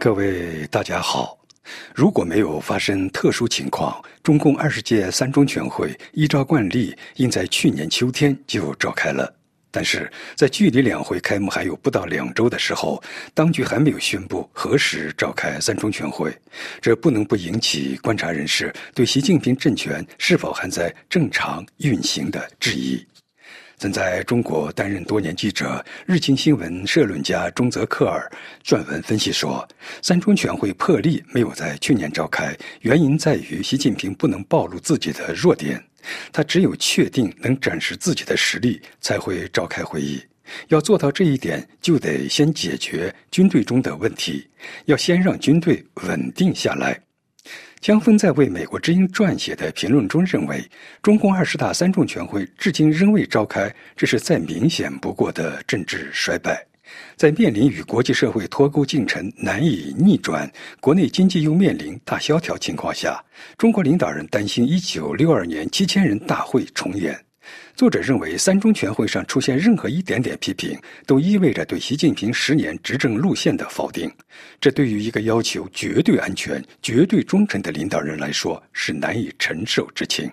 各位大家好，如果没有发生特殊情况，中共二十届三中全会依照惯例应在去年秋天就召开了。但是在距离两会开幕还有不到两周的时候，当局还没有宣布何时召开三中全会，这不能不引起观察人士对习近平政权是否还在正常运行的质疑。曾在中国担任多年记者、日经新闻社论家中泽克尔撰文分析说，三中全会破例没有在去年召开，原因在于习近平不能暴露自己的弱点，他只有确定能展示自己的实力，才会召开会议。要做到这一点，就得先解决军队中的问题，要先让军队稳定下来。江峰在为《美国之音》撰写的评论中认为，中共二十大三中全会至今仍未召开，这是再明显不过的政治衰败。在面临与国际社会脱钩进程难以逆转，国内经济又面临大萧条情况下，中国领导人担心1962年七千人大会重演。作者认为，三中全会上出现任何一点点批评，都意味着对习近平十年执政路线的否定。这对于一个要求绝对安全、绝对忠诚的领导人来说是难以承受之情。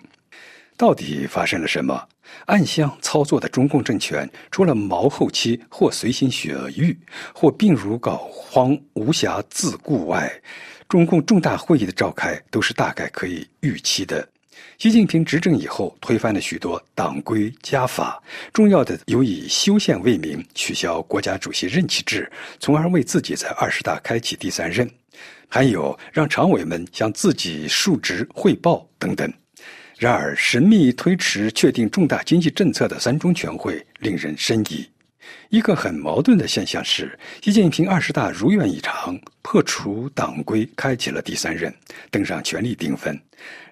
到底发生了什么？暗箱操作的中共政权，除了毛后期或随心所欲，或病如膏肓无暇自顾外，中共重大会议的召开都是大概可以预期的。习近平执政以后，推翻了许多党规家法，重要的有以修宪为名取消国家主席任期制，从而为自己在二十大开启第三任；还有让常委们向自己述职汇报等等。然而，神秘推迟确定重大经济政策的三中全会令人深疑。一个很矛盾的现象是，习近平二十大如愿以偿，破除党规，开启了第三任，登上权力顶峰。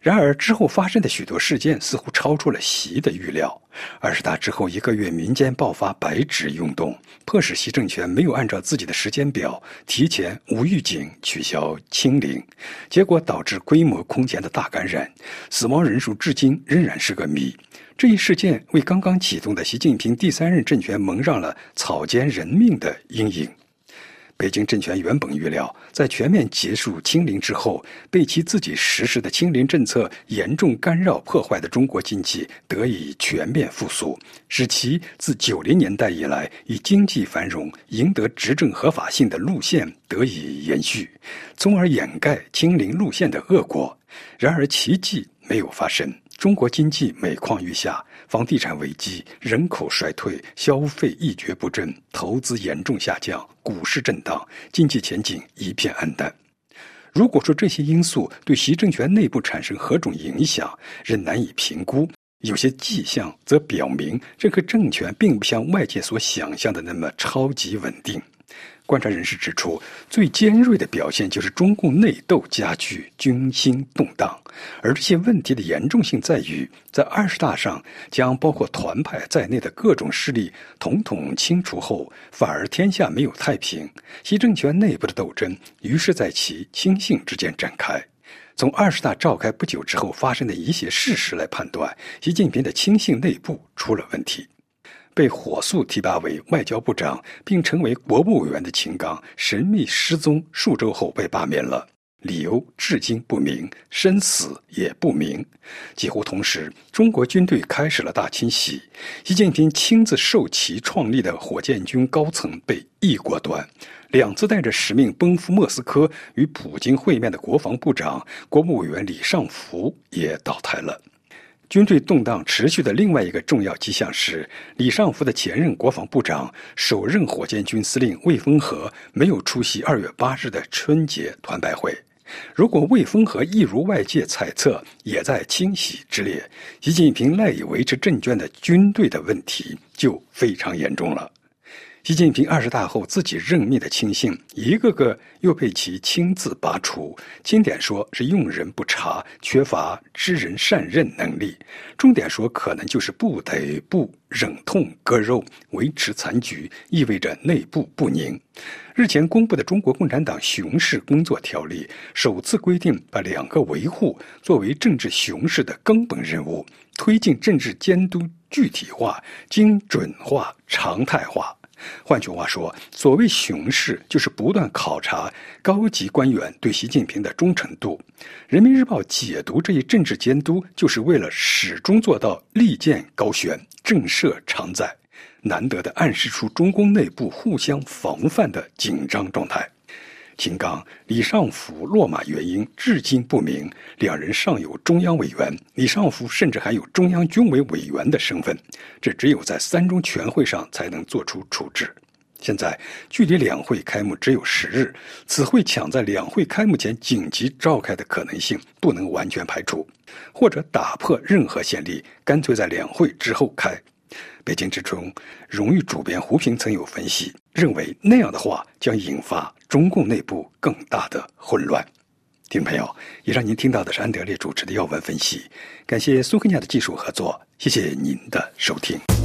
然而之后发生的许多事件似乎超出了习的预料。二十大之后一个月，民间爆发白纸运动，迫使习政权没有按照自己的时间表提前无预警取消清零，结果导致规模空前的大感染，死亡人数至今仍然是个谜。这一事件为刚刚启动的习近平第三任政权蒙上了草菅人命的阴影。北京政权原本预料，在全面结束清零之后，被其自己实施的清零政策严重干扰破坏的中国经济得以全面复苏，使其自九零年代以来以经济繁荣赢得执政合法性的路线得以延续，从而掩盖清零路线的恶果。然而奇迹没有发生。中国经济每况愈下，房地产危机、人口衰退、消费一蹶不振、投资严重下降、股市震荡，经济前景一片暗淡。如果说这些因素对习政权内部产生何种影响，仍难以评估。有些迹象则表明，这个政权并不像外界所想象的那么超级稳定。观察人士指出，最尖锐的表现就是中共内斗加剧、军心动荡，而这些问题的严重性在于，在二十大上将包括团派在内的各种势力统统清除后，反而天下没有太平，习政权内部的斗争于是在其亲信之间展开。从二十大召开不久之后发生的一些事实来判断，习近平的亲信内部出了问题。被火速提拔为外交部长，并成为国务委员的秦刚神秘失踪数周后被罢免了，理由至今不明，生死也不明。几乎同时，中国军队开始了大清洗，习近平亲自授旗创立的火箭军高层被一锅端，两次带着使命奔赴莫斯科与普京会面的国防部长、国务委员李尚福也倒台了。军队动荡持续的另外一个重要迹象是，李尚福的前任国防部长、首任火箭军司令魏峰和没有出席二月八日的春节团拜会。如果魏峰和一如外界猜测，也在清洗之列，习近平赖以维持政权的军队的问题就非常严重了。习近平二十大后，自己任命的亲信一个个又被其亲自拔除。轻点说是用人不察，缺乏知人善任能力；重点说可能就是不得不忍痛割肉，维持残局，意味着内部不宁。日前公布的《中国共产党熊市工作条例》首次规定，把两个维护作为政治熊市的根本任务，推进政治监督具体化、精准化、常态化。换句话说，所谓巡视，就是不断考察高级官员对习近平的忠诚度。人民日报解读这一政治监督，就是为了始终做到利剑高悬、震慑常在，难得的暗示出中共内部互相防范的紧张状态。秦刚、李尚福落马原因至今不明，两人尚有中央委员，李尚福甚至还有中央军委委员的身份，这只有在三中全会上才能做出处置。现在距离两会开幕只有十日，此会抢在两会开幕前紧急召开的可能性不能完全排除，或者打破任何先例，干脆在两会之后开。北京之春荣誉主编胡平曾有分析，认为那样的话将引发中共内部更大的混乱。听众朋友，以上您听到的是安德烈主持的要闻分析，感谢苏克亚的技术合作，谢谢您的收听。